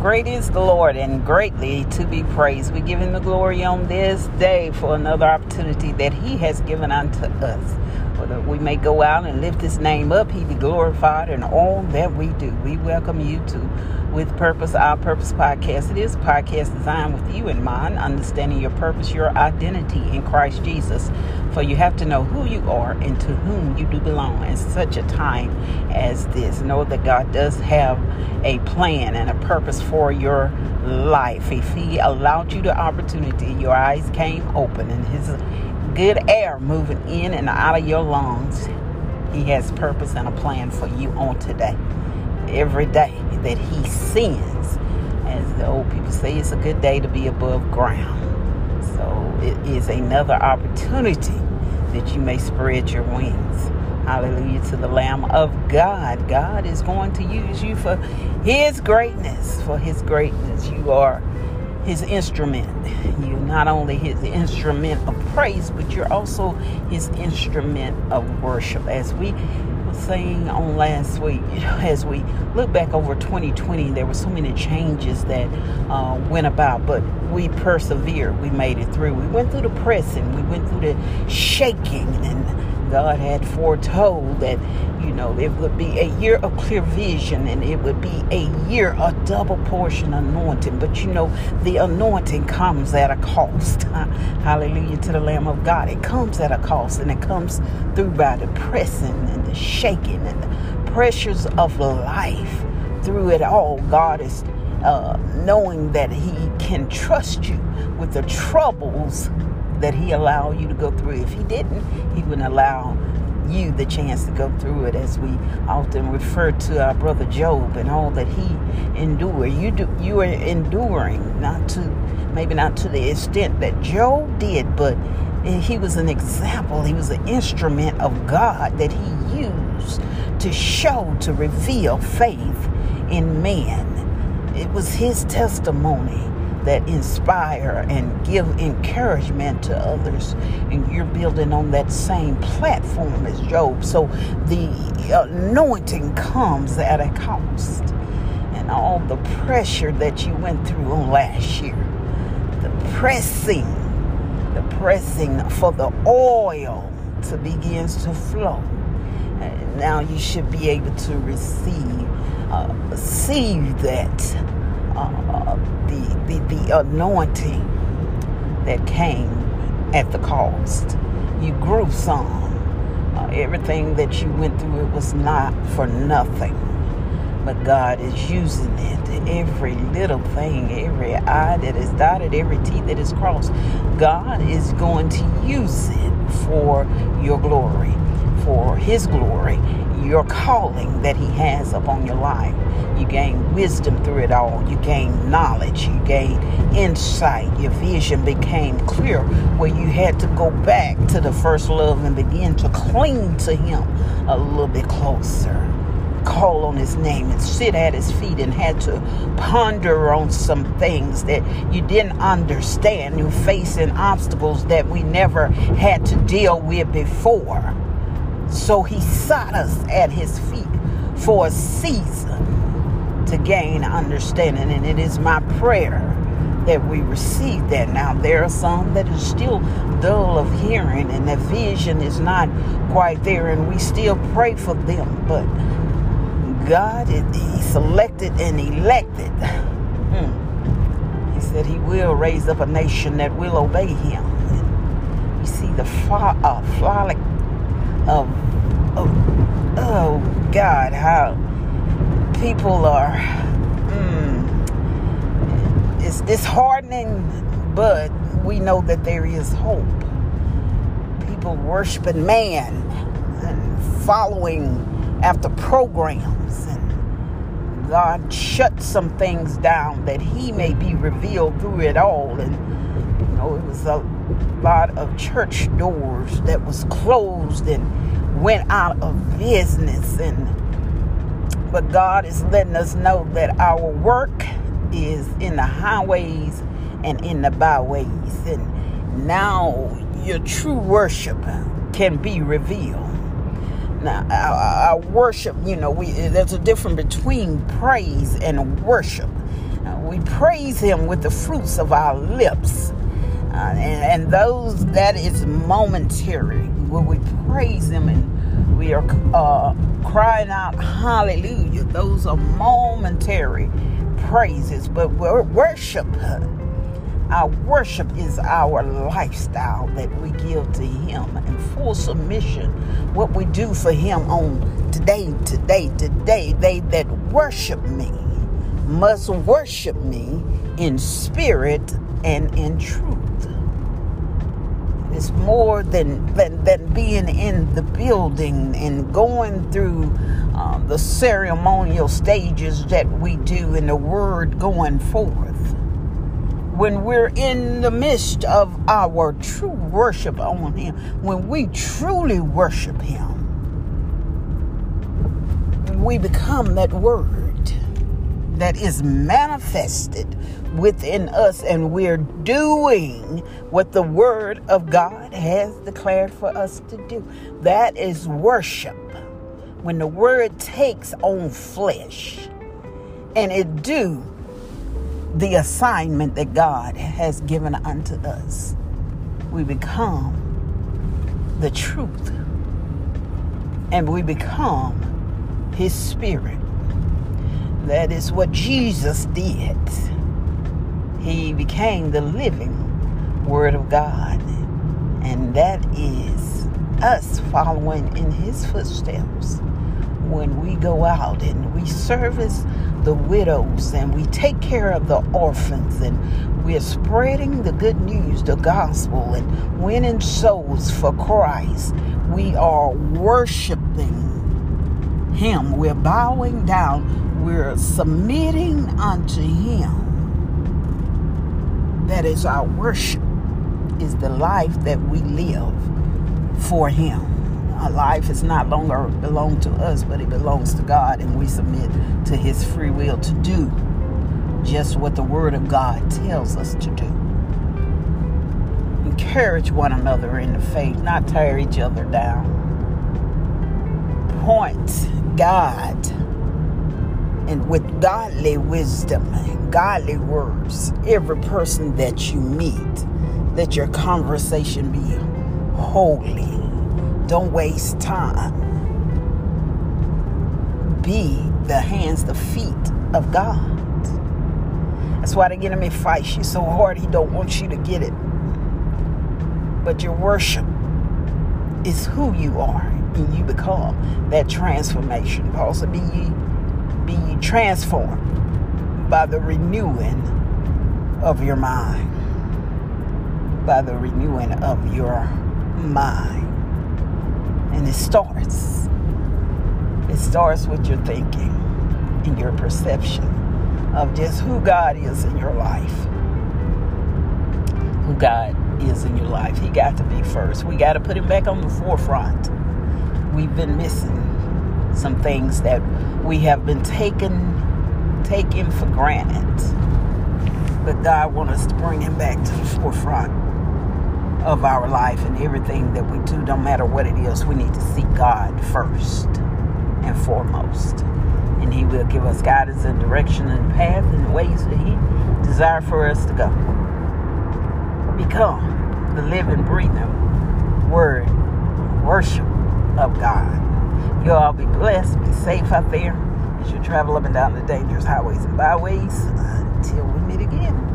Great is the Lord and greatly to be praised. We give him the glory on this day for another opportunity that he has given unto us. Whether we may go out and lift his name up, he be glorified in all that we do. We welcome you to with Purpose, Our Purpose podcast. It is a podcast designed with you in mind, understanding your purpose, your identity in Christ Jesus. For you have to know who you are and to whom you do belong in such a time as this. Know that God does have a plan and a purpose for your life. If He allowed you the opportunity, your eyes came open and His good air moving in and out of your lungs, He has purpose and a plan for you on today every day that he sends. As the old oh, people say, it's a good day to be above ground. So it is another opportunity that you may spread your wings. Hallelujah to the Lamb of God. God is going to use you for His greatness. For His greatness. You are His instrument. You're not only His instrument of praise, but you're also His instrument of worship. As we saying on last week, you know, as we look back over 2020, there were so many changes that uh, went about, but we persevered. We made it through. We went through the pressing, we went through the shaking, and God had foretold that, you know, it would be a year of clear vision and it would be a year of double portion anointing. But you know, the anointing comes at a cost. Hallelujah to the Lamb of God. It comes at a cost and it comes through by the pressing and the shaking and the pressures of life. Through it all, God is uh, knowing that He can trust you with the troubles that He allowed you to go through. If He didn't, He wouldn't allow you the chance to go through it as we often refer to our brother Job and all that he endured. You do you are enduring, not to maybe not to the extent that Job did, but he was an example. He was an instrument of God that he used to show, to reveal faith in man. It was his testimony that inspire and give encouragement to others. And you're building on that same platform as Job. So the anointing comes at a cost. And all the pressure that you went through on last year, the pressing, the pressing for the oil to begins to flow. And now you should be able to receive, uh, receive that uh, the, the, the anointing that came at the cost. You grew some. Uh, everything that you went through, it was not for nothing. But God is using it. Every little thing, every I that is dotted, every T that is crossed, God is going to use it for your glory, for His glory your calling that He has upon your life. You gain wisdom through it all. You gain knowledge. You gain insight. Your vision became clear where you had to go back to the first love and begin to cling to Him a little bit closer. Call on His name and sit at His feet and had to ponder on some things that you didn't understand. You're facing obstacles that we never had to deal with before so he sat us at his feet for a season to gain understanding. And it is my prayer that we receive that. Now, there are some that are still dull of hearing and the vision is not quite there, and we still pray for them. But God, He selected and elected. Hmm. He said He will raise up a nation that will obey Him. You see the far, uh, of, of oh God, how people are. Mm, it's disheartening, but we know that there is hope. People worshiping man and following after programs and God shuts some things down that he may be revealed through it all and know it was a lot of church doors that was closed and went out of business. And but God is letting us know that our work is in the highways and in the byways. And now your true worship can be revealed. Now our, worship you know we there's a difference between praise and worship. We praise Him with the fruits of our lips. Uh, and, and, those that is momentary where we praise Him and we are uh, crying out hallelujah. Those are momentary praises, but worship our worship is our lifestyle that we give to Him in full submission. What we do for Him on today, today, today. They that worship me must worship me in spirit and in truth. It's more than, than, than being in the building and going through uh, the ceremonial stages that we do in the word going forth. When we're in the midst of our true worship on Him, when we truly worship Him, we become that Word that is manifested within us, and we're doing what the Word of God has declared for us to do. That is worship. When the Word takes on flesh and it do the assignment that God has given unto us. We become the truth and we become His Spirit. That is what Jesus did. He became the living Word of God, and that is us following in His footsteps when we go out and we service the widows and we take care of the orphans and we're spreading the good news, the gospel, and winning souls for Christ. We are worshiping Him. We're bowing down. We're submitting unto Him. That is our worship, is the life that we live for Him. Our life is not longer belong to us, but it belongs to God, and we submit to His free will to do just what the Word of God tells us to do. Encourage one another in the faith, not tear each other down. Point God and with godly wisdom and godly words, every person that you meet, let your conversation be holy don't waste time. Be the hands, the feet of God. That's why the enemy fights you so hard. He don't want you to get it. But your worship is who you are, and you become that transformation. Paul said, "Be be ye transformed by the renewing of your mind, by the renewing of your mind." And it starts. It starts with your thinking and your perception of just who God is in your life. Who God is in your life. He got to be first. We got to put him back on the forefront. We've been missing some things that we have been taken taken for granted. But God wants us to bring him back to the forefront of our life and everything that we do, no matter what it is, we need to seek God first and foremost. And He will give us guidance and direction and path and ways that He desires for us to go. Become the living, breathing word, worship of God. You all be blessed. Be safe out there as you travel up and down the dangerous highways and byways. Until we meet again.